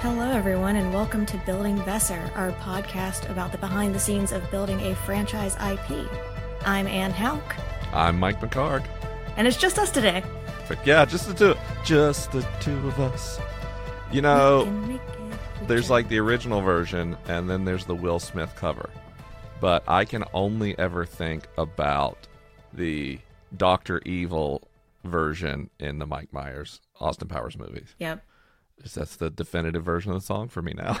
Hello, everyone, and welcome to Building Vesser, our podcast about the behind the scenes of building a franchise IP. I'm Anne Houck, I'm Mike McHargue. and it's just us today. But yeah, just the two, just the two of us. You know, Can it there's with like the original version, and then there's the Will Smith cover. But I can only ever think about the Doctor Evil version in the Mike Myers Austin Powers movies. Yep. That's the definitive version of the song for me now.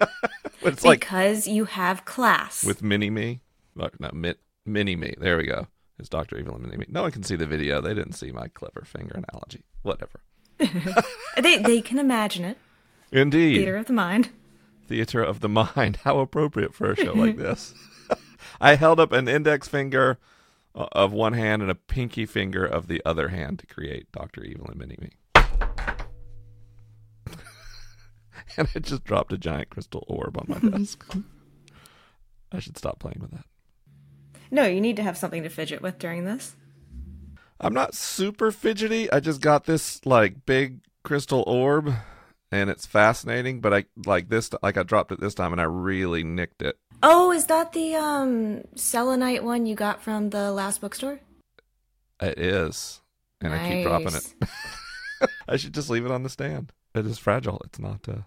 it's like because you have class. with Mini Me, Like, no, Mi- Mini Me. There we go. It's Doctor Evil and Mini Me. No one can see the video. They didn't see my clever finger analogy. Whatever. they they can imagine it. Indeed. Theater of the mind. Theater of the mind. How appropriate for a show like this. I held up an index finger uh, of one hand and a pinky finger of the other hand to create Dr. Evil and Mini Me. and I just dropped a giant crystal orb on my desk. I should stop playing with that. No, you need to have something to fidget with during this. I'm not super fidgety. I just got this like big crystal orb and it's fascinating, but I like this like I dropped it this time and I really nicked it. Oh, is that the um selenite one you got from the last bookstore? It is. And I keep dropping it. I should just leave it on the stand. It is fragile. It's not uh,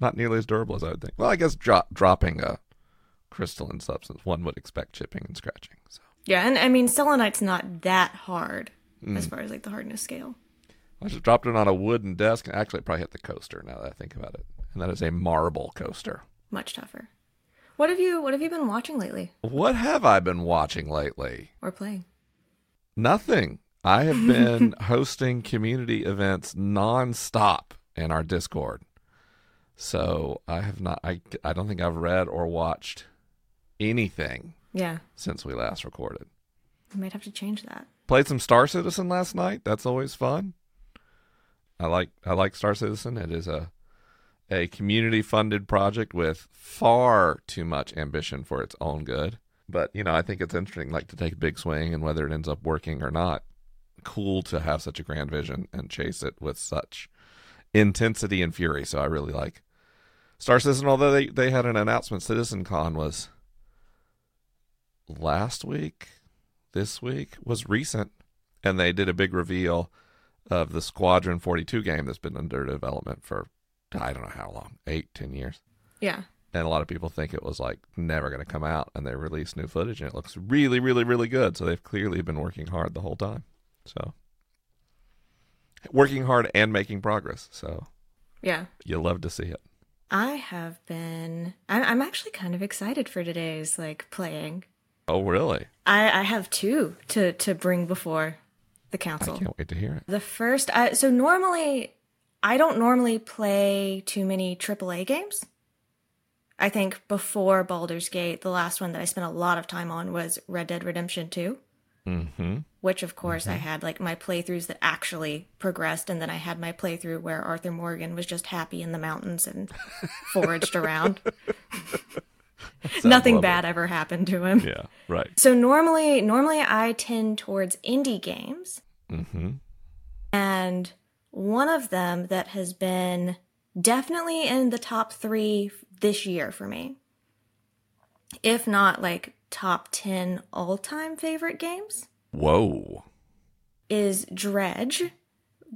not nearly as durable as I would think. Well, I guess dro- dropping a crystalline substance, one would expect chipping and scratching. So Yeah, and I mean selenite's not that hard Mm. as far as like the hardness scale. I just dropped it on a wooden desk, and actually, it probably hit the coaster. Now that I think about it, and that is a marble coaster. Much tougher. What have you what have you been watching lately What have I been watching lately? or playing? Nothing. I have been hosting community events nonstop in our Discord. So I have not. I I don't think I've read or watched anything Yeah, since we last recorded. we might have to change that. Played some Star Citizen last night. That's always fun. I like I like Star Citizen. It is a a community funded project with far too much ambition for its own good. But you know, I think it's interesting, like to take a big swing and whether it ends up working or not. Cool to have such a grand vision and chase it with such intensity and fury. So I really like Star Citizen. Although they they had an announcement, Citizen Con was last week, this week was recent, and they did a big reveal of the Squadron 42 game that's been under development for I don't know how long, eight, ten years. Yeah. And a lot of people think it was like never going to come out, and they released new footage, and it looks really, really, really good. So they've clearly been working hard the whole time. So working hard and making progress. So Yeah. you love to see it. I have been I'm actually kind of excited for today's like playing. Oh, really? I, I have two to to bring before the council. I can't wait to hear it. The first, I, so normally, I don't normally play too many AAA games. I think before Baldur's Gate, the last one that I spent a lot of time on was Red Dead Redemption 2, Mm-hmm. which of course I had like my playthroughs that actually progressed, and then I had my playthrough where Arthur Morgan was just happy in the mountains and foraged around. Nothing lovely. bad ever happened to him. Yeah, right. So normally, normally I tend towards indie games. Mm-hmm. and one of them that has been definitely in the top three this year for me, if not like top 10 all time favorite games, Whoa. is Dredge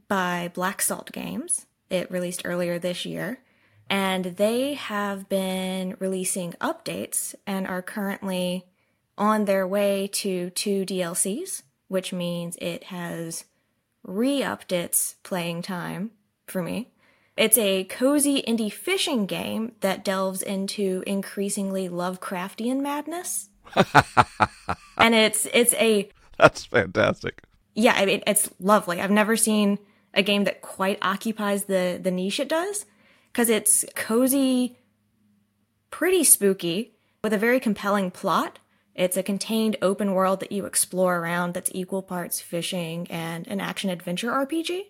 by Black Salt Games. It released earlier this year. And they have been releasing updates and are currently on their way to two DLCs, which means it has re upped its playing time for me. It's a cozy indie fishing game that delves into increasingly Lovecraftian madness. and it's it's a That's fantastic. yeah, I mean it's lovely. I've never seen a game that quite occupies the the niche it does because it's cozy, pretty spooky with a very compelling plot. It's a contained open world that you explore around that's equal parts fishing and an action adventure RPG.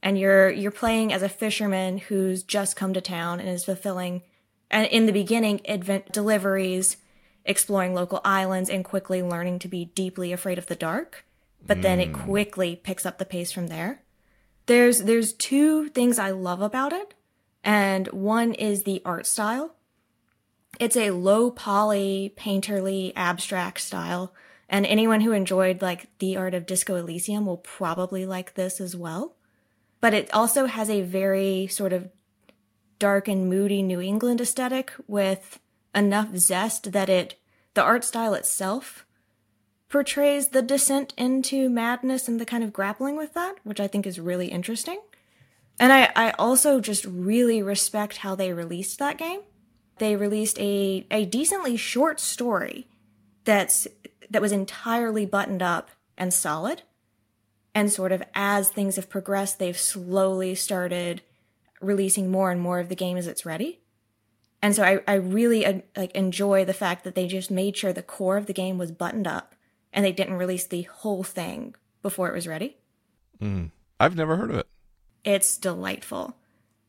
And you're you're playing as a fisherman who's just come to town and is fulfilling and in the beginning advent deliveries, exploring local islands and quickly learning to be deeply afraid of the dark. But then it hmm. quickly picks up the pace from there. There's there's two things I love about it. And one is the art style. It's a low poly, painterly, abstract style. And anyone who enjoyed like the art of Disco Elysium will probably like this as well. But it also has a very sort of dark and moody New England aesthetic with enough zest that it, the art style itself, portrays the descent into madness and the kind of grappling with that, which I think is really interesting. And I, I also just really respect how they released that game. They released a, a decently short story that's that was entirely buttoned up and solid. And sort of as things have progressed, they've slowly started releasing more and more of the game as it's ready. And so I, I really uh, like enjoy the fact that they just made sure the core of the game was buttoned up and they didn't release the whole thing before it was ready. Mm. I've never heard of it. It's delightful.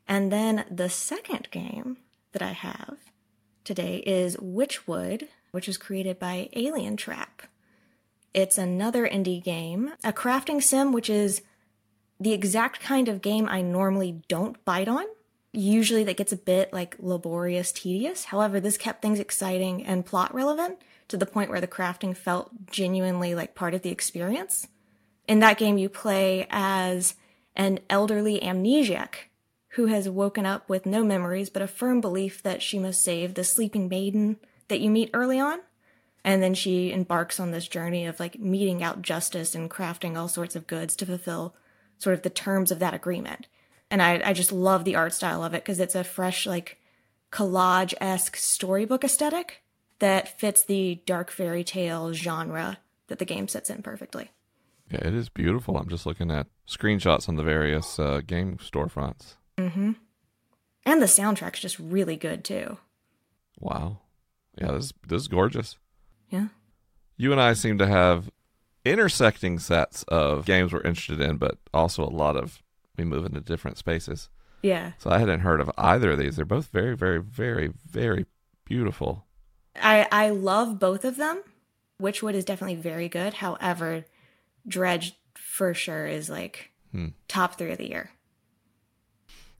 And then the second game that I have today is Wytchwood, which was created by Alientrap. It's another indie game, a crafting sim, which is the exact kind of game I normally don't bite on. Usually that gets a bit like laborious, tedious. However, this kept things exciting and plot relevant to the point where the crafting felt genuinely like part of the experience. In that game, you play as an elderly amnesiac who has woken up with no memories but a firm belief that she must save the sleeping maiden that you meet early on. And then she embarks on this journey of like meting out justice and crafting all sorts of goods to fulfill sort of the terms of that agreement. And I, I just love the art style of it because it's a fresh, like collage esque storybook aesthetic that fits the dark fairy tale genre that the game sets in perfectly. Yeah, it is beautiful. I'm just looking at screenshots on the various uh, game storefronts. Mm-hmm. And the soundtrack's just really good too. Wow. Yeah, this this is gorgeous. Yeah. You and I seem to have intersecting sets of games we're interested in, but also a lot of we move into different spaces. Yeah. So I hadn't heard of either of these. They're both very, very, very, very beautiful. I I love both of them. Wytchwood is definitely very good. However, Dredge for sure is like Hmm. top three of the year.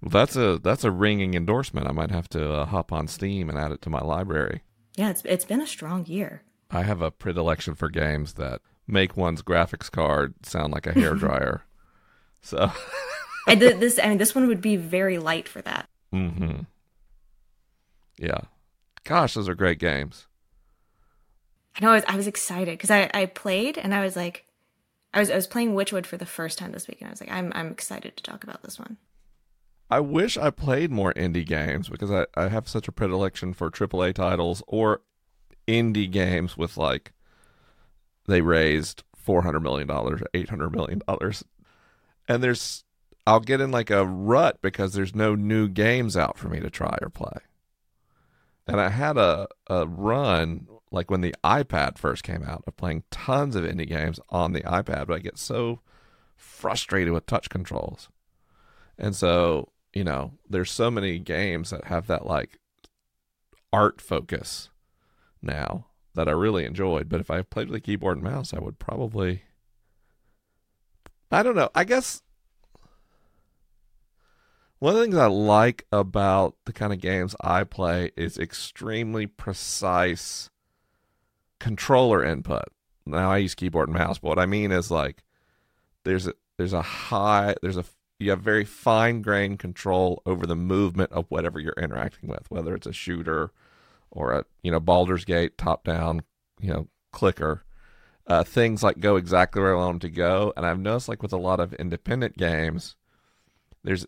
Well, that's a that's a ringing endorsement. I might have to uh, hop on Steam and add it to my library. Yeah, it's it's been a strong year. I have a predilection for games that make one's graphics card sound like a hair dryer. so, and th- this I mean this one would be very light for that. hmm yeah, gosh, those are great games. I know I was, I was excited because I, I played and I was like, I was I was playing Wytchwood for the first time this week and I was like, I'm I'm excited to talk about this one. I wish I played more indie games because I, I have such a predilection for AAA titles or indie games with like they raised four hundred million dollars, eight hundred million dollars, and there's I'll get in like a rut because there's no new games out for me to try or play. And I had a a run like when the iPad first came out of playing tons of indie games on the iPad, but I get so frustrated with touch controls. And so, you know, there's so many games that have that like art focus now that I really enjoyed. But if I played with a keyboard and mouse, I would probably. I don't know. I guess one of the things I like about the kind of games I play is extremely precise controller input. Now I use keyboard and mouse, but what I mean is like there's a there's a high there's a you have very fine grained control over the movement of whatever you're interacting with, whether it's a shooter or a you know Baldur's Gate top down you know clicker. Uh, things like go exactly where I want them to go, and I've noticed like with a lot of independent games, there's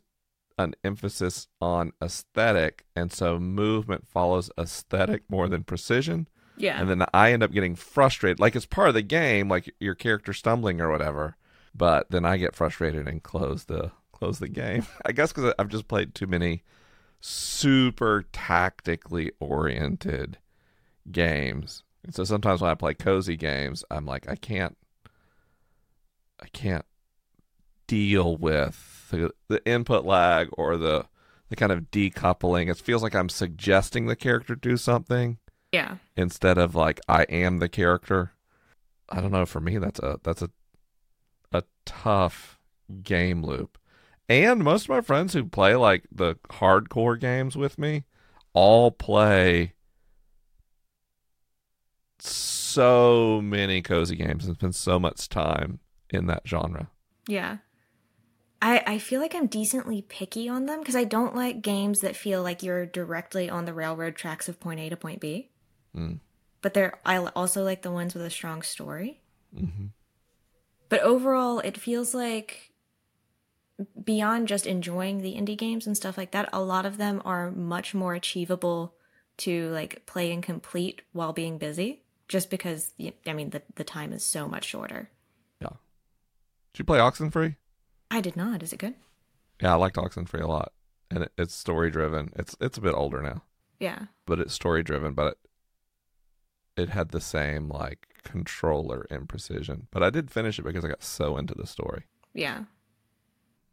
an emphasis on aesthetic, and so movement follows aesthetic more than precision. Yeah. And then I end up getting frustrated, like it's part of the game, like your character stumbling or whatever. But then I get frustrated and close the close the game. I guess because I've just played too many super tactically oriented games. And so sometimes when I play cozy games, I'm like, I can't, I can't deal with the, the input lag or the the kind of decoupling. It feels like I'm suggesting the character do something yeah. instead of like I am the character. I don't know. For me, that's a that's a a tough game loop, And most of my friends who play like the hardcore games with me all play so many cozy games and spend so much time in that genre. Yeah. I, I feel like I'm decently picky on them because I don't like games that feel like you're directly on the railroad tracks of point A to point B. Mm. But they're I also like the ones with a strong story. Mm-hmm. But overall, it feels like beyond just enjoying the indie games and stuff like that, a lot of them are much more achievable to like play and complete while being busy. Just because I mean the the time is so much shorter. Yeah. Did you play Oxenfree? I did not. Is it good? Yeah, I liked Oxenfree a lot, and it, it's story driven. It's it's a bit older now. Yeah. But it's story driven, but it, it had the same like controller imprecision. But I did finish it because I got so into the story. Yeah.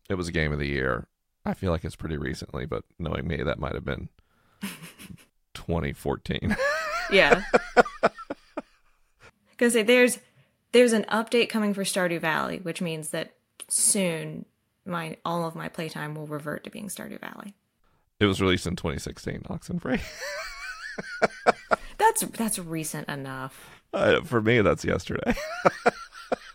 It was a game of the year. I feel like it's pretty recently, but knowing me, that might have been 2014. yeah. Because there's there's an update coming for Stardew Valley, which means that soon my all of my playtime will revert to being Stardew Valley. It was released in 2016, Oxenfree. that's that's recent enough. Uh, for me, that's yesterday.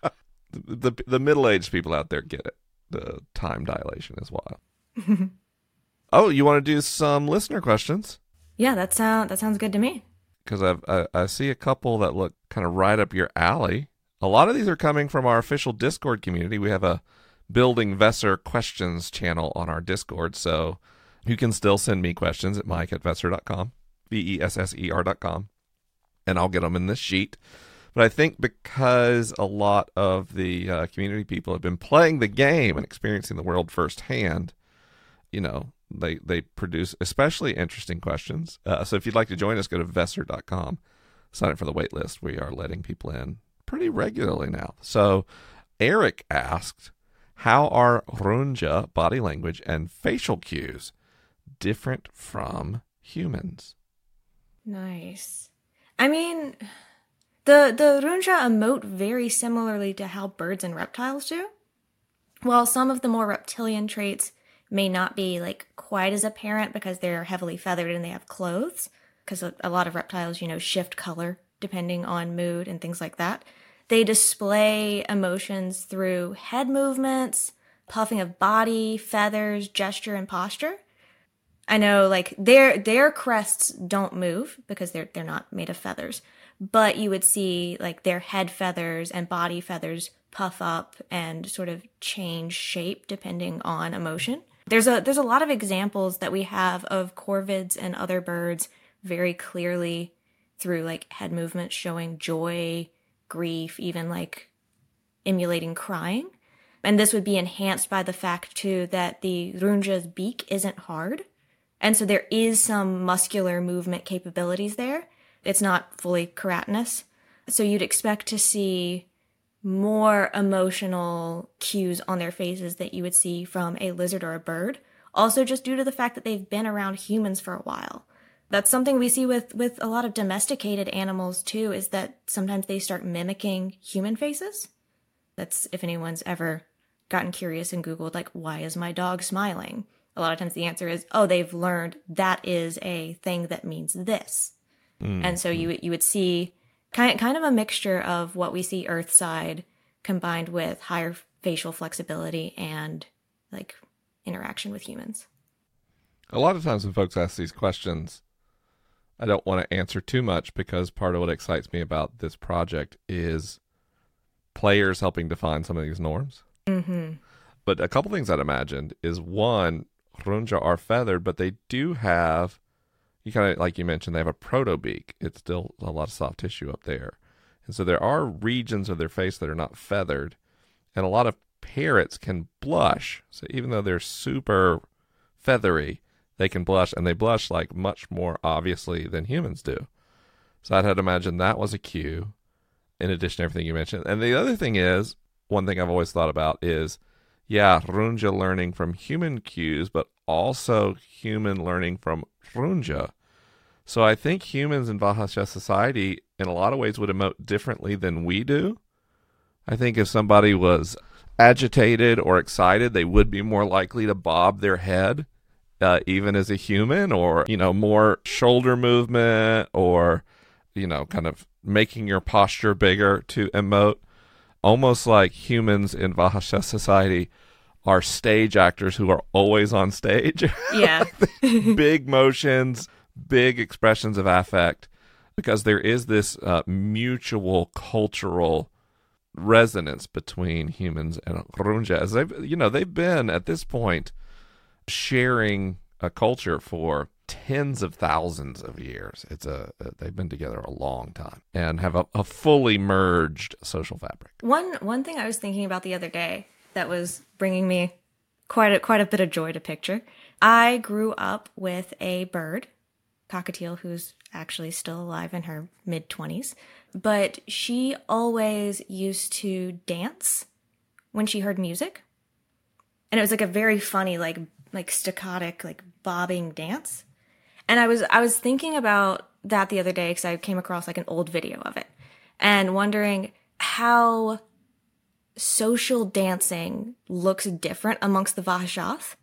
the, the the middle aged people out there get it. The time dilation is wild. oh, you want to do some listener questions? Yeah, that sound that sounds good to me. Because I I see a couple that look kind of right up your alley. A lot of these are coming from our official Discord community. We have a Building Vesser questions channel on our Discord, so you can still send me questions at mike at vesser.com, V E S S E R.com, and I'll get them in this sheet. But I think because a lot of the uh, community people have been playing the game and experiencing the world firsthand, you know, they they produce especially interesting questions. Uh, so if you'd like to join us, go to vesser.com, sign up for the wait list. We are letting people in pretty regularly now. So Eric asked, how are Runzhé body language and facial cues different from humans? Nice. I mean, the the Runzhé emote very similarly to how birds and reptiles do. While some of the more reptilian traits may not be like quite as apparent because they're heavily feathered and they have clothes, because a, a lot of reptiles, you know, shift color depending on mood and things like that. They display emotions through head movements, puffing of body, feathers, gesture, and posture. I know like their their crests don't move because they're they're not made of feathers, but you would see like their head feathers and body feathers puff up and sort of change shape depending on emotion. There's a there's a lot of examples that we have of corvids and other birds very clearly through like head movements showing joy, grief, even like emulating crying. And this would be enhanced by the fact too that the Runzhé's beak isn't hard. And so there is some muscular movement capabilities there. It's not fully keratinous. So you'd expect to see more emotional cues on their faces that you would see from a lizard or a bird. Also just due to the fact that they've been around humans for a while that's something we see with with a lot of domesticated animals too is that sometimes they start mimicking human faces. That's if anyone's ever gotten curious and googled like why is my dog smiling? A lot of times the answer is oh they've learned that is a thing that means this. Mm-hmm. and so you you would see kind kind of a mixture of what we see earthside combined with higher facial flexibility and like interaction with humans. A lot of times when folks ask these questions I don't want to answer too much because part of what excites me about this project is players helping define some of these norms. Mm-hmm. But a couple things I'd imagined is one, Runzhé are feathered, but they do have, you kind of, like you mentioned, they have a proto beak. It's still a lot of soft tissue up there. And so there are regions of their face that are not feathered. And a lot of parrots can blush. So even though they're super feathery, they can blush, and they blush like much more obviously than humans do. So I'd have to imagine that was a cue, in addition to everything you mentioned. And the other thing is, one thing I've always thought about is, yeah, Runzhé learning from human cues, but also human learning from Runzhé. So I think humans in Vahasha society, in a lot of ways, would emote differently than we do. I think if somebody was agitated or excited, they would be more likely to bob their head, uh, even as a human, or, you know, more shoulder movement or, you know, kind of making your posture bigger to emote. Almost like humans in Vahasha society are stage actors who are always on stage. Yeah. big motions, big expressions of affect, because there is this uh, mutual cultural resonance between humans and Runzhé. As they've, you know, they've been at this point sharing a culture for tens of thousands of years. It's a uh, they've been together a long time and have a, a fully merged social fabric. One one thing I was thinking about the other day that was bringing me quite a, quite a bit of joy to picture. I grew up with a bird, cockatiel, who's actually still alive in her mid 20s, but she always used to dance when she heard music. And it was like a very funny like like staccatic like bobbing dance. And I was I was thinking about that the other day cuz I came across like an old video of it and wondering how social dancing looks different amongst the Vahashath.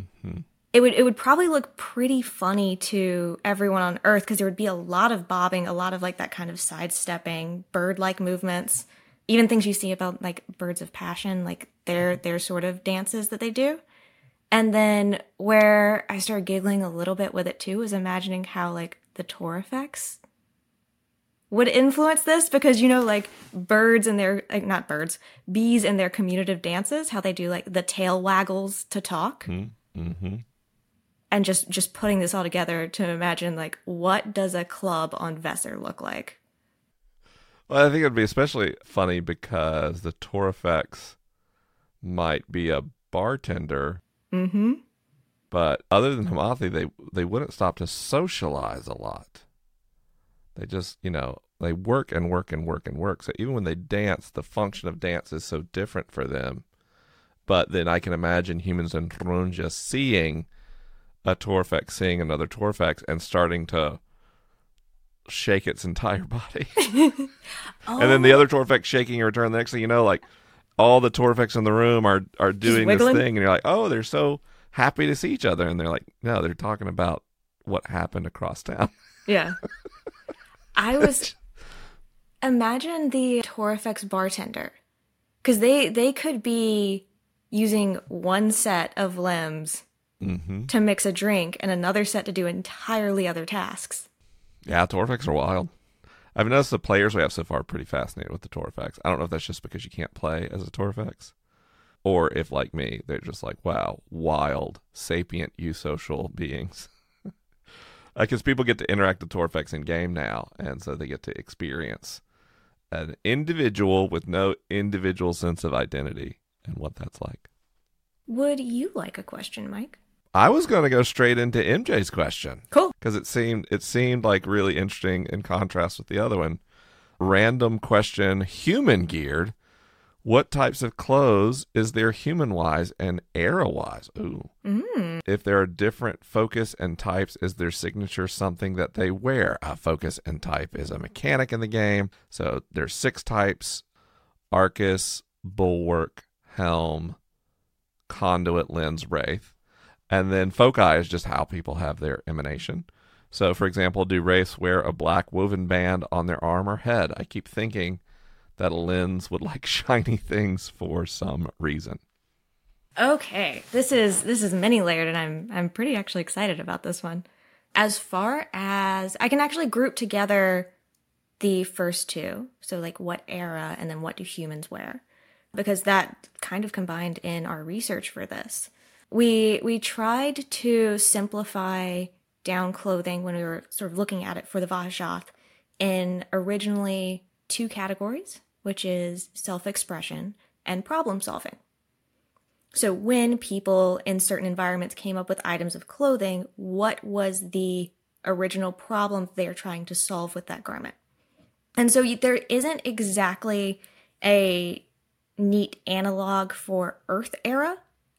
Mm-hmm. It would it would probably look pretty funny to everyone on Earth because there would be a lot of bobbing, a lot of like that kind of sidestepping, bird-like movements, even things you see about like birds of passion, like their their sort of dances that they do. And then where I started giggling a little bit with it too was imagining how like the Torrefex would influence this because you know like birds and their like not birds bees and their commutative dances how they do like the tail waggles to talk. Mm-hmm. and just just putting this all together to imagine like what does a club on Vesser look like? Well i think it'd be especially funny because the Torrefex might be a bartender mm-hmm but other than Hamathi, they they wouldn't stop to socialize a lot they just, you know, they work and work and work and work. So even when they dance, the function of dance is so different for them. But then I can imagine humans in Runzhé seeing a Torrefex seeing another Torrefex and starting to shake its entire body. oh. And then the other Torrefex shaking in return. The next thing you know, like all the Torrefex in the room are are doing this thing, and you're like, oh, they're so happy to see each other, and they're like, no, they're talking about what happened across town. Yeah. I was imagine the Torrefex bartender because they they could be using one set of limbs mm-hmm. to mix a drink and another set to do entirely other tasks. Yeah, Torrefex are wild. I've noticed the players we have so far are pretty fascinated with the Torrefex. I don't know if that's just because you can't play as a Torrefex, or if, like me, they're just like, wow, wild, sapient, eusocial beings because people get to interact with Torrefex in game now, and so they get to experience an individual with no individual sense of identity and what that's like. Would you like a question, Mike? I was going to go straight into MJ's question. Cool. Because it seemed it seemed like really interesting in contrast with the other one. Random question, human geared. What types of clothes is there human wise and era wise? Ooh. Mm. If there are different focus and types, is their signature something that they wear? A focus and type is a mechanic in the game. So there's six types Arcus, Bulwark, Helm, Conduit, Lens, Wraith. And then foci is just how people have their emanation. So, for example, do wraiths wear a black woven band on their arm or head? I keep thinking that a lens would like shiny things for some reason. Okay, this is this is many layered, and I'm I'm pretty actually excited about this one. As far as I can actually group together the first two, so like what era and then what do humans wear, because that kind of combined in our research for this. We we tried to simplify down clothing when we were sort of looking at it for the Vahashath in originally two categories which is self expression and problem solving. So, when people in certain environments came up with items of clothing, what was the original problem they're trying to solve with that garment? And so, there isn't exactly a neat analog for Earth era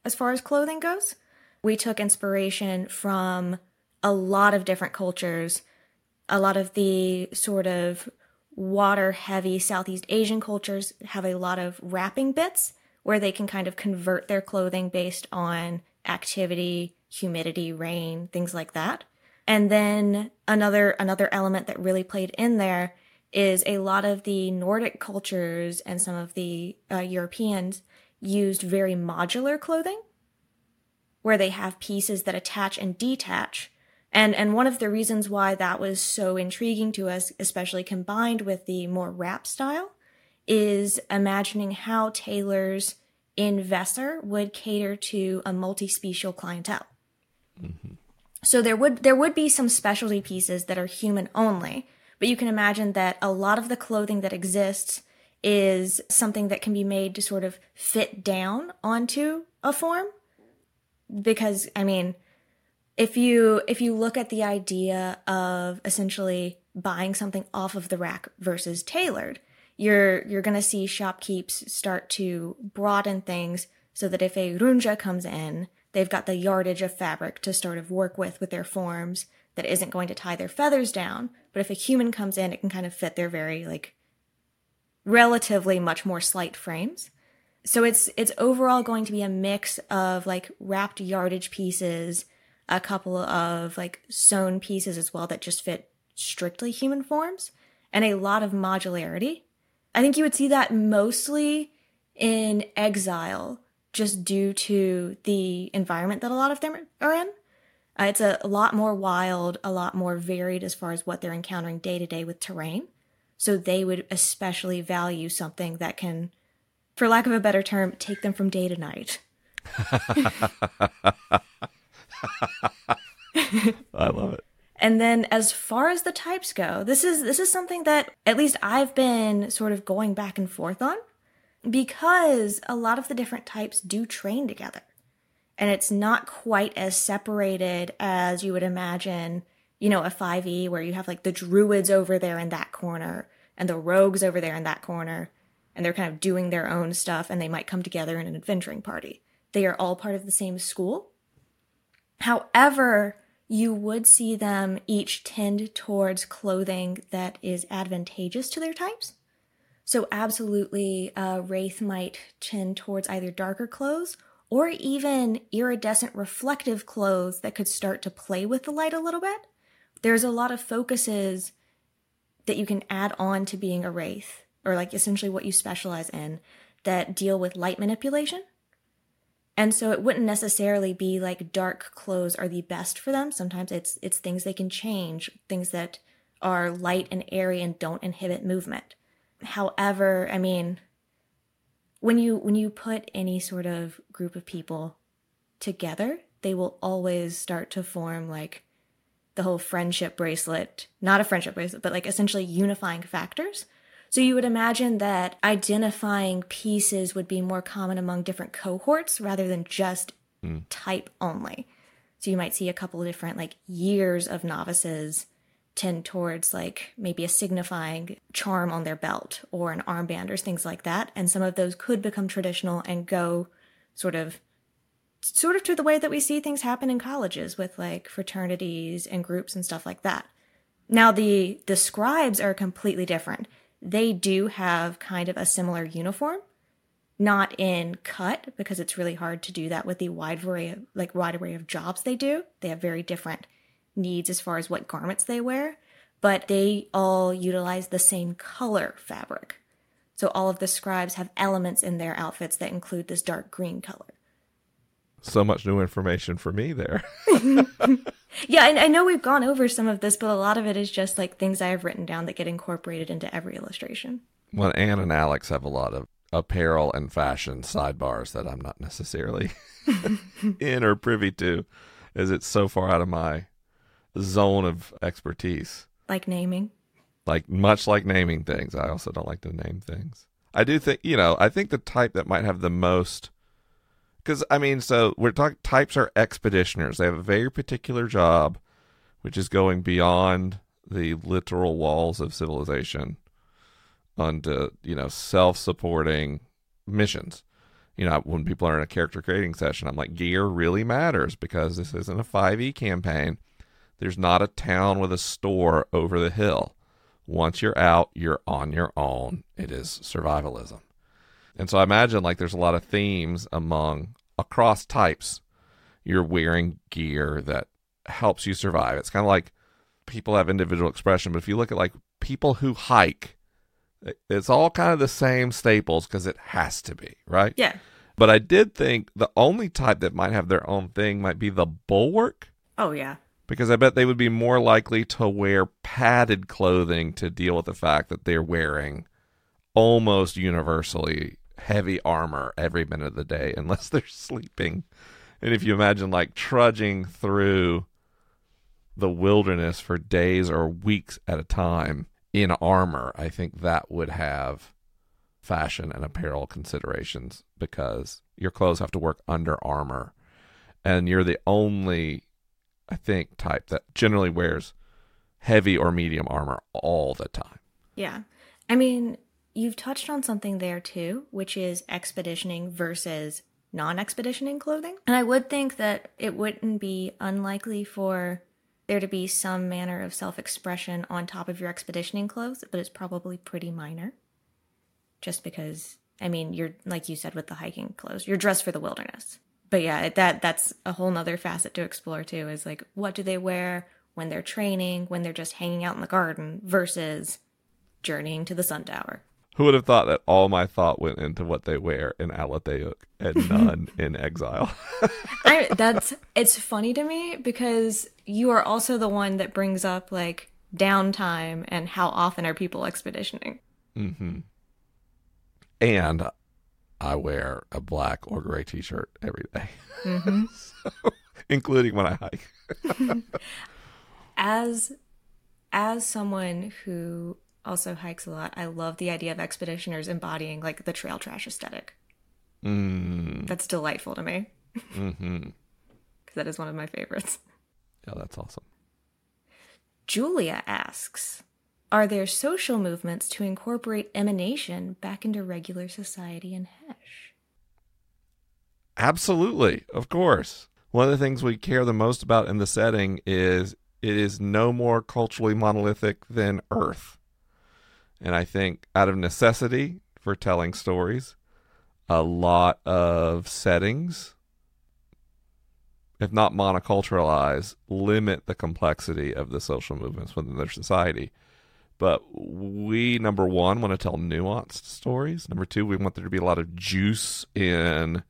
as far as clothing goes. We took inspiration from a lot of different cultures, a lot of the sort of water heavy Southeast Asian cultures have a lot of wrapping bits where they can kind of convert their clothing based on activity, humidity, rain, things like that. And then another another element that really played in there is a lot of the Nordic cultures and some of the uh, Europeans used very modular clothing where they have pieces that attach and detach. And and one of the reasons why that was so intriguing to us, especially combined with the more wrap style, is imagining how tailors in Vesser would cater to a multi-special clientele. Mm-hmm. So there would there would be some specialty pieces that are human only, but you can imagine that a lot of the clothing that exists is something that can be made to sort of fit down onto a form because I mean if you if you look at the idea of essentially buying something off of the rack versus tailored, you're you're going to see shopkeeps start to broaden things so that if a runzhé comes in, they've got the yardage of fabric to sort of work with with their forms that isn't going to tie their feathers down. But if a human comes in, it can kind of fit their very like relatively much more slight frames. So it's it's overall going to be a mix of like wrapped yardage pieces, a couple of like sewn pieces as well that just fit strictly human forms, and a lot of modularity I think you would see that mostly in exile, just due to the environment that a lot of them are in. Uh, it's a, a lot more wild, a lot more varied as far as what they're encountering day to day with terrain. So they would especially value something that can, for lack of a better term, take them from day to night. I love it. And then as far as the types go, this is this is something that at least I've been sort of going back and forth on because a lot of the different types do train together. And it's not quite as separated as you would imagine, you know, a 5e where you have like the druids over there in that corner and the rogues over there in that corner and they're kind of doing their own stuff and they might come together in an adventuring party. They are all part of the same school. However, you would see them each tend towards clothing that is advantageous to their types. So, absolutely, uh, Wraith might tend towards either darker clothes or even iridescent reflective clothes that could start to play with the light a little bit. There's a lot of focuses that you can add on to being a Wraith, or like essentially what you specialize in, that deal with light manipulation. And so it wouldn't necessarily be like dark clothes are the best for them. Sometimes it's it's things they can change, things that are light and airy and don't inhibit movement. However, I mean when you when you put any sort of group of people together, they will always start to form like the whole friendship bracelet, not a friendship bracelet, but like essentially unifying factors so you would imagine that identifying pieces would be more common among different cohorts rather than just mm. type only. So you might see a couple of different like years of novices tend towards like maybe a signifying charm on their belt or an armband or things like that. And some of those could become traditional and go sort of sort of to the way that we see things happen in colleges with like fraternities and groups and stuff like that. Now the the scribes are completely different they do have kind of a similar uniform, not in cut because it's really hard to do that with the wide array of, like wide array of jobs they do. They have very different needs as far as what garments they wear, but they all utilize the same color fabric. So all of the scribes have elements in their outfits that include this dark green color. So much new information for me there. yeah, I, I know we've gone over some of this, but a lot of it is just like things I have written down that get incorporated into every illustration. Well, Anne and Alex have a lot of apparel and fashion sidebars that I'm not necessarily in or privy to, as it's so far out of my zone of expertise. Like naming. Like much like naming things. I also don't like to name things. I do think, you know, I think the type that might have the most because I mean, so we're talking types are expeditioners. They have a very particular job, which is going beyond the literal walls of civilization onto you know self-supporting missions. You know, when people are in a character creating session, I'm like, gear really matters because this isn't a 5e campaign. There's not a town with a store over the hill. Once you're out, you're on your own. It is survivalism. And so I imagine like there's a lot of themes among across types. You're wearing gear that helps you survive. It's kind of like people have individual expression, but if you look at like people who hike, it's all kind of the same staples because it has to be, right? Yeah. But I did think the only type that might have their own thing might be the bulwark Oh, yeah. because I bet they would be more likely to wear padded clothing to deal with the fact that they're wearing almost universally heavy armor every minute of the day unless they're sleeping. And if you imagine like trudging through the wilderness for days or weeks at a time in armor, I think that would have fashion and apparel considerations because your clothes have to work under armor. And you're the only, I think, type that generally wears heavy or medium armor all the time. Yeah. I mean, you've touched on something there too, which is expeditioning versus non expeditioning clothing. And I would think that it wouldn't be unlikely for there to be some manner of self expression on top of your expeditioning clothes, but it's probably pretty minor. Just because, I mean, you're, like you said with the hiking clothes, you're dressed for the wilderness. But yeah, that that's a whole nother facet to explore too is like, what do they wear when they're training, when they're just hanging out in the garden versus journeying to the sun tower? Who would have thought that all my thought went into what they wear in Alatheuk and none in exile? I, that's it's funny to me because you are also the one that brings up like downtime and how often are people expeditioning. hmm And I wear a black or gray t-shirt every day. Mm-hmm. so, including when I hike. As as someone who also hikes a lot, I love the idea of expeditioners embodying like the trail trash aesthetic. Mm, That's delightful to me hmm because that is one of my favorites. Yeah, that's awesome. Julia asks, are there social movements to incorporate emanation back into regular society and Hesh? Absolutely, of course. One of the things we care the most about in the setting is it is no more culturally monolithic than Earth. And I think out of necessity for telling stories, a lot of settings, if not monoculturalize, limit the complexity of the social movements within their society. But we, number one, want to tell nuanced stories. Number two, we want there to be a lot of juice in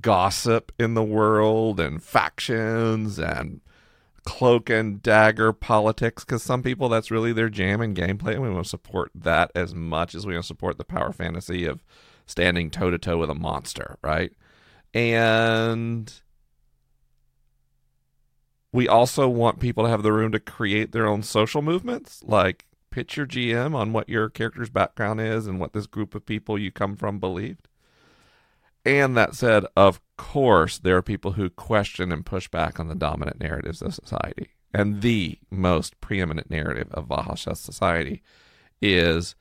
gossip in the world and factions and cloak and dagger politics because some people that's really their jam and gameplay and we want to support that as much as we want to support the power fantasy of standing toe to toe with a monster right? And we also want people to have the room to create their own social movements like pitch your gm on what your character's background is and what this group of people you come from believed. And that said, of course, there are people who question and push back on the dominant narratives of society. And the most preeminent narrative of Vahasha society is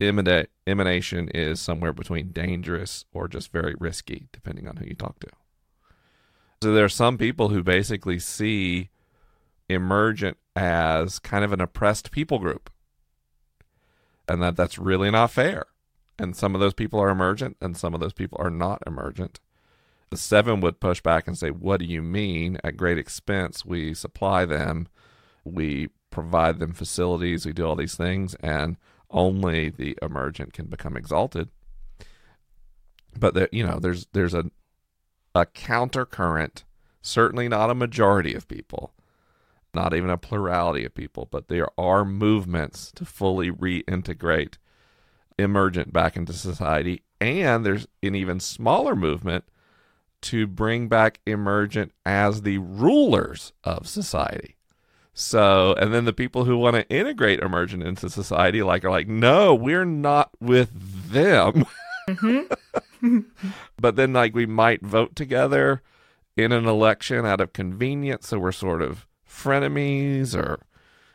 emana- emanation is somewhere between dangerous or just very risky, depending on who you talk to. So there are some people who basically see emergent as kind of an oppressed people group. And that that's really not fair and some of those people are emergent and some of those people are not emergent. The seven would push back and say, What do you mean? At great expense, we supply them, we provide them facilities, we do all these things, and only the emergent can become exalted. But you know, there's there's a a counter current, certainly not a majority of people, not even a plurality of people, but there are movements to fully reintegrate emergent back into society. And there's an even smaller movement to bring back emergent as the rulers of society. So, and then the people who want to integrate emergent into society, like, are like, no, we're not with them. Mm-hmm. but then, like, we might vote together in an election out of convenience. So we're sort of frenemies or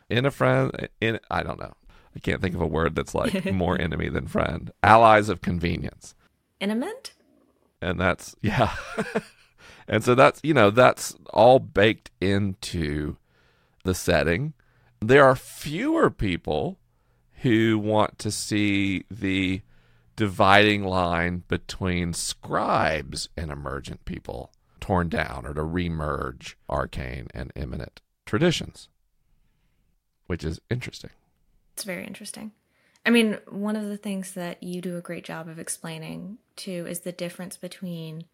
in a friend. In I don't know. I can't think of a word that's like more enemy than friend. Allies of convenience. Inament? And that's, yeah. and so that's, you know, that's all baked into the setting. There are fewer people who want to see the dividing line between scribes and emergent people torn down or to remerge arcane and imminent traditions, which is interesting. It's very interesting. I mean, one of the things that you do a great job of explaining too is the difference between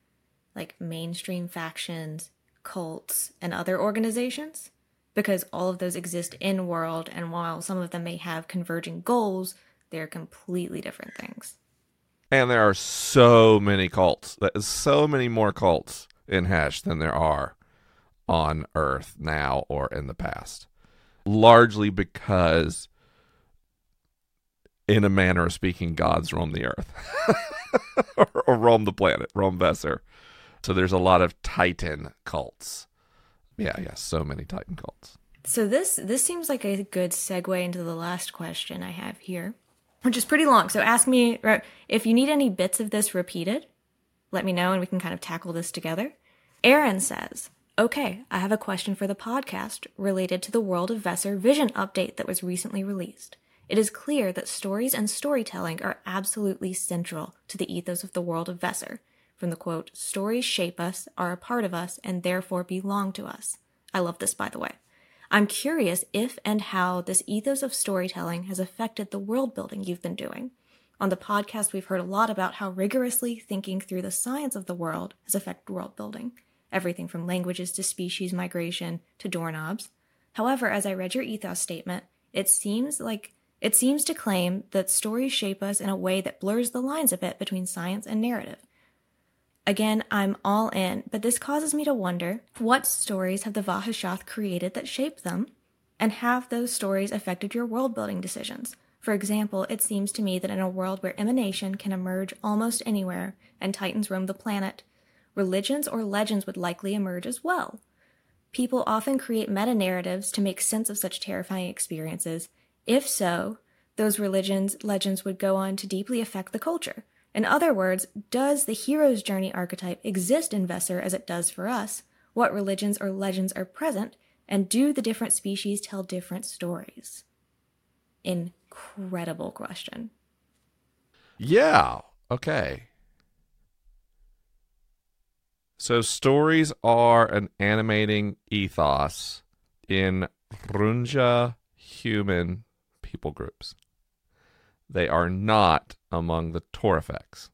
like mainstream factions, cults, and other organizations because all of those exist in world and while some of them may have converging goals, they're completely different things. And there are so many cults. So many more cults in Hesh than there are on Earth now or in the past. Largely because, in a manner of speaking, gods roam the earth or, or, roam the planet, roam Vesser. So there's a lot of Titan cults. Yeah, yeah, so many Titan cults. So this this seems like a good segue into the last question I have here, which is pretty long. So ask me uh, if you need any bits of this repeated. Let me know, and we can kind of tackle this together. Aaron says, Okay, I have a question for the podcast related to the World of Vesser Vision update that was recently released. It is clear that stories and storytelling are absolutely central to the ethos of the World of Vesser. From the quote, stories shape us, are a part of us, and therefore belong to us. I love this, by the way. I'm curious if and how this ethos of storytelling has affected the world building you've been doing. On the podcast, we've heard a lot about how rigorously thinking through the science of the world has affected world building everything from languages to species migration to doorknobs. However, as I read your ethos statement, it seems like it seems to claim that stories shape us in a way that blurs the lines a bit between science and narrative. Again, I'm all in, but this causes me to wonder what stories have the Vahashath created that shape them, and have those stories affected your world building decisions? For example, it seems to me that in a world where emanation can emerge almost anywhere and titans roam the planet, religions or legends would likely emerge as well. People often create meta narratives to make sense of such terrifying experiences. If so, those religions, legends would go on to deeply affect the culture. In other words, does the hero's journey archetype exist in Vesser as it does for us? What religions or legends are present? And do the different species tell different stories? Incredible question. Yeah. Okay. So stories are an animating ethos in Runzhé human people groups. They are not among the Torefex.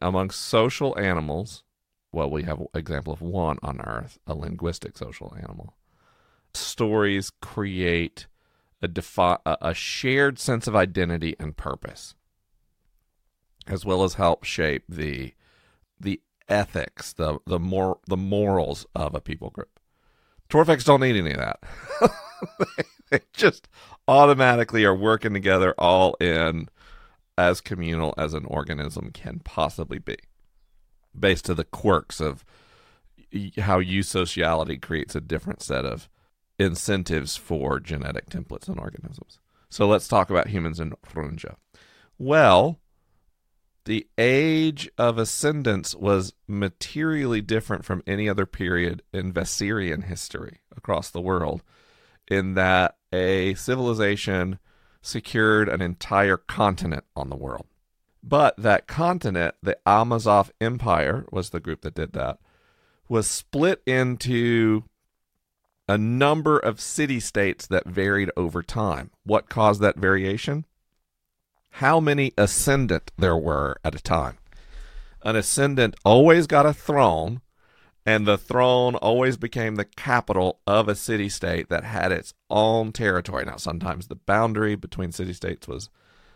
among social animals, well, we have example of one on Earth, a linguistic social animal. Stories create a, defi- a shared sense of identity and purpose, as well as help shape the the ethics, the the more the morals of a people group. Torfex don't need any of that. they, they just automatically are working together all in as communal as an organism can possibly be, based to the quirks of how eusociality creates a different set of incentives for genetic templates in organisms. So let's talk about humans in Runzhé. Well, the age of ascendance was materially different from any other period in Vesserian history across the world, in that a civilization secured an entire continent on the world. But that continent, the Almazov Empire, was the group that did that, was split into a number of city states that varied over time. What caused that variation? how many ascendant there were at a time. An ascendant always got a throne, and the throne always became the capital of a city state that had its own territory. Now, sometimes the boundary between city states was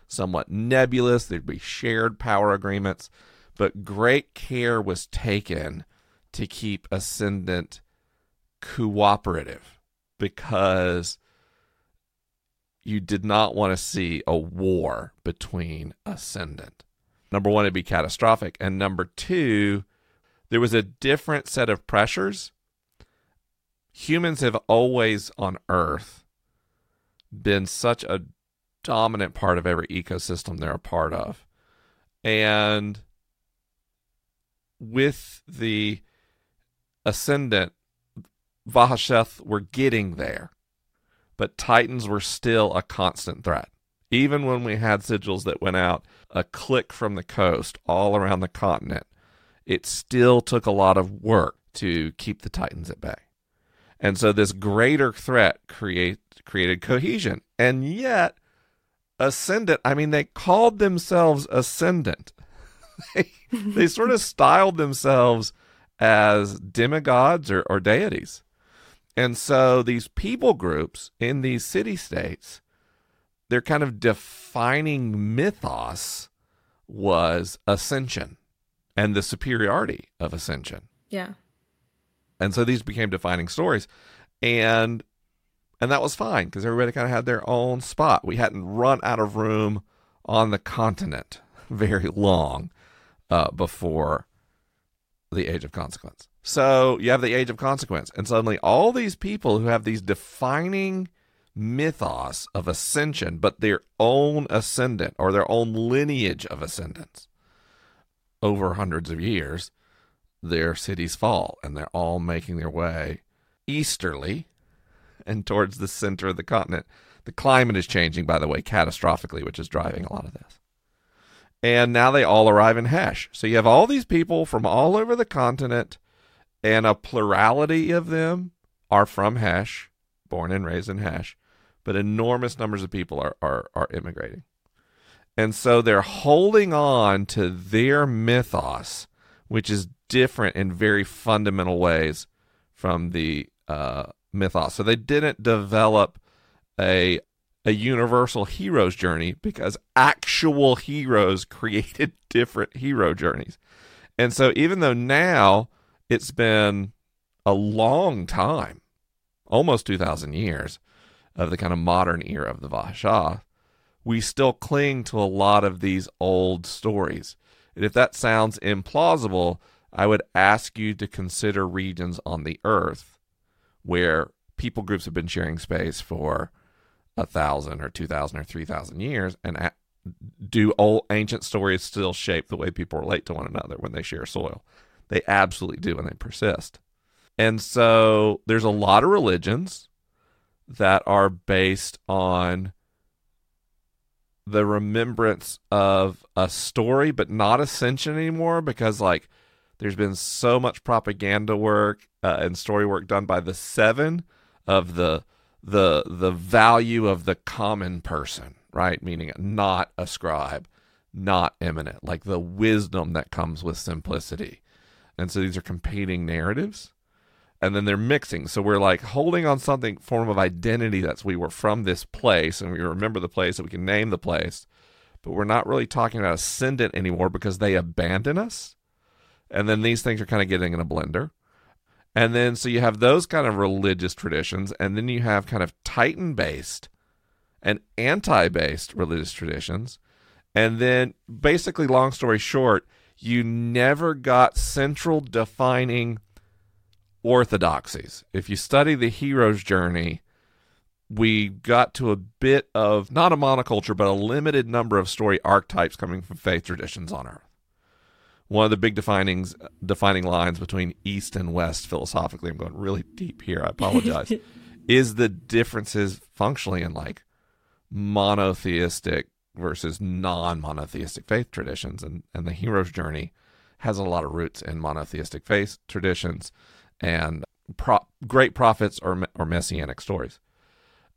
somewhat nebulous, there'd be shared power agreements, but great care was taken to keep ascendant cooperative because you did not want to see a war between ascendant. Number one, it'd be catastrophic. And number two, there was a different set of pressures. Humans have always on Earth been such a dominant part of every ecosystem they're a part of. And with the ascendant, Vahasheth were getting there but Titans were still a constant threat. Even when we had sigils that went out a click from the coast all around the continent, it still took a lot of work to keep the Titans at bay. And so this greater threat create, created cohesion. And yet, Ascendant, I mean, they called themselves Ascendant. they, they sort of styled themselves as demigods or, or deities. And so these people groups in these city states, their kind of defining mythos was ascension and the superiority of ascension. Yeah. And so these became defining stories. And and that was fine because everybody kind of had their own spot. We hadn't run out of room on the continent very long uh, before the age of consequence. So you have the age of consequence, and suddenly all these people who have these defining mythos of ascension, but their own ascendant or their own lineage of ascendants over hundreds of years, their cities fall, and they're all making their way easterly and towards the center of the continent. The climate is changing, by the way, catastrophically, which is driving a lot of this. And now they all arrive in Hesh. So you have all these people from all over the continent, and a plurality of them are from Hesh, born and raised in Hesh, but enormous numbers of people are, are, are immigrating. And so they're holding on to their mythos, which is different in very fundamental ways from the uh, mythos. So they didn't develop a a universal hero's journey because actual heroes created different hero journeys. And so even though now it's been a long time, almost 2000 years of the kind of modern era of the Vahasha, we still cling to a lot of these old stories. And if that sounds implausible, I would ask you to consider regions on the earth where people groups have been sharing space for a thousand or two thousand or three thousand years, and do old ancient stories still shape the way people relate to one another when they share soil? They absolutely do, and they persist. And so there's a lot of religions that are based on the remembrance of a story, but not ascension anymore because, like, there's been so much propaganda work uh, and story work done by the seven of the the the value of the common person, right? Meaning not a scribe, not eminent, like the wisdom that comes with simplicity. And so these are competing narratives. And then they're mixing. So we're like holding on something form of identity that's we were from this place and we remember the place that we can name the place. But we're not really talking about ascendant anymore because they abandon us. And then these things are kind of getting in a blender. And then so you have those kind of religious traditions, and then you have kind of Titan based and anti based religious traditions. And then basically, long story short, you never got central defining orthodoxies. If you study the hero's journey, we got to a bit of not a monoculture, but a limited number of story archetypes coming from faith traditions on Earth one of the big defining defining lines between East and West philosophically. I'm going really deep here. I apologize. is the differences functionally in like monotheistic versus non-monotheistic faith traditions, and and the hero's journey has a lot of roots in monotheistic faith traditions and pro- great prophets or or messianic stories,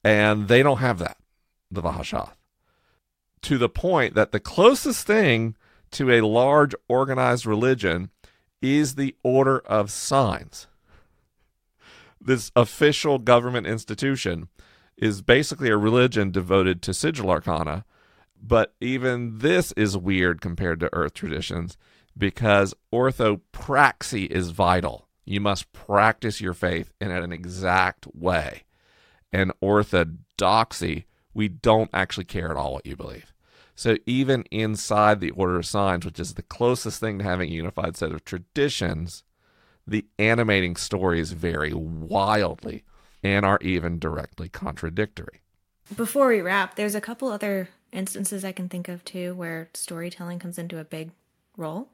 and they don't have that. The Vahashath, to the point that the closest thing to a large organized religion is the Order of Signs. This official government institution is basically a religion devoted to sigil arcana, but even this is weird compared to earth traditions because orthopraxy is vital. You must practice your faith in an exact way. And orthodoxy, we don't actually care at all what you believe. So even inside the Order of Signs, which is the closest thing to having a unified set of traditions, the animating stories vary wildly and are even directly contradictory. Before we wrap, there's a couple other instances I can think of too where storytelling comes into a big role.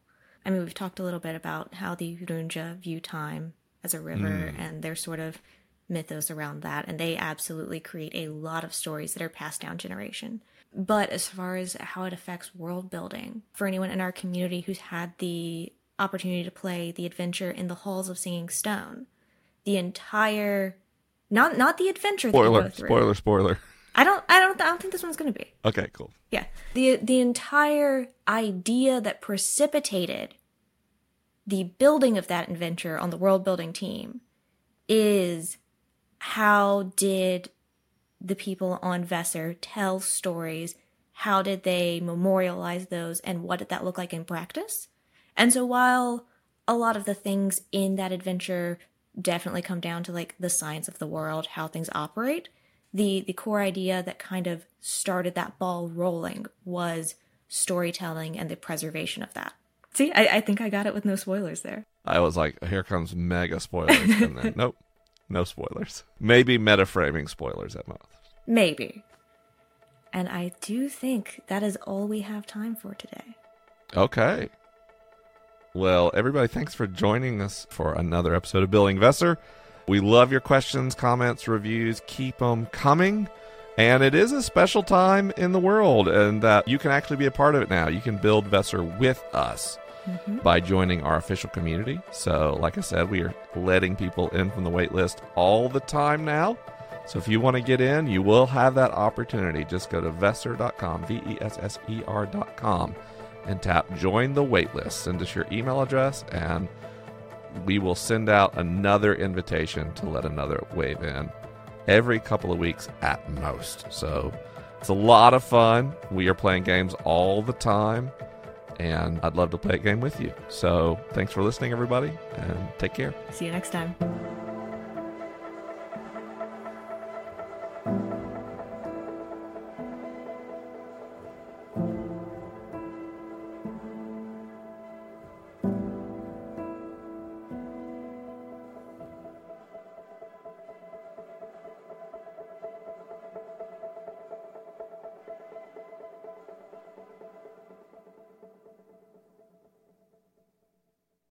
I mean, we've talked a little bit about how the Yurunja view time as a river mm. and their sort of mythos around that, and they absolutely create a lot of stories that are passed down generation. But as far as how it affects world building, for anyone in our community who's had the opportunity to play the adventure in the halls of Singing Stone, the entire not not the adventure Spoiler, spoiler, spoiler. I don't I don't I don't think this one's gonna be. Okay, cool. Yeah. The the entire idea that precipitated the building of that adventure on the world building team is how did the people on Vesser tell stories? How did they memorialize those and what did that look like in practice? And so while a lot of the things in that adventure definitely come down to like the science of the world, how things operate, the the core idea that kind of started that ball rolling was storytelling and the preservation of that. See, I, I think I got it with no spoilers there. I was like, here comes mega spoilers. and then, nope, no spoilers. Maybe metaframing spoilers at most. Maybe. And I do think that is all we have time for today. Okay. Well, everybody, thanks for joining us for another episode of Building Vesser. We love your questions, comments, reviews. Keep them coming. And it is a special time in the world, and that you can actually be a part of it now. You can build Vesser with us mm-hmm. by joining our official community. So, like I said, we are letting people in from the wait list all the time now. So, if you want to get in, you will have that opportunity. Just go to vesser.com, V E S S E R.com, and tap join the waitlist. Send us your email address, and we will send out another invitation to let another wave in every couple of weeks at most. So it's a lot of fun. We are playing games all the time, and I'd love to play a game with you. So thanks for listening, everybody, and take care. See you next time.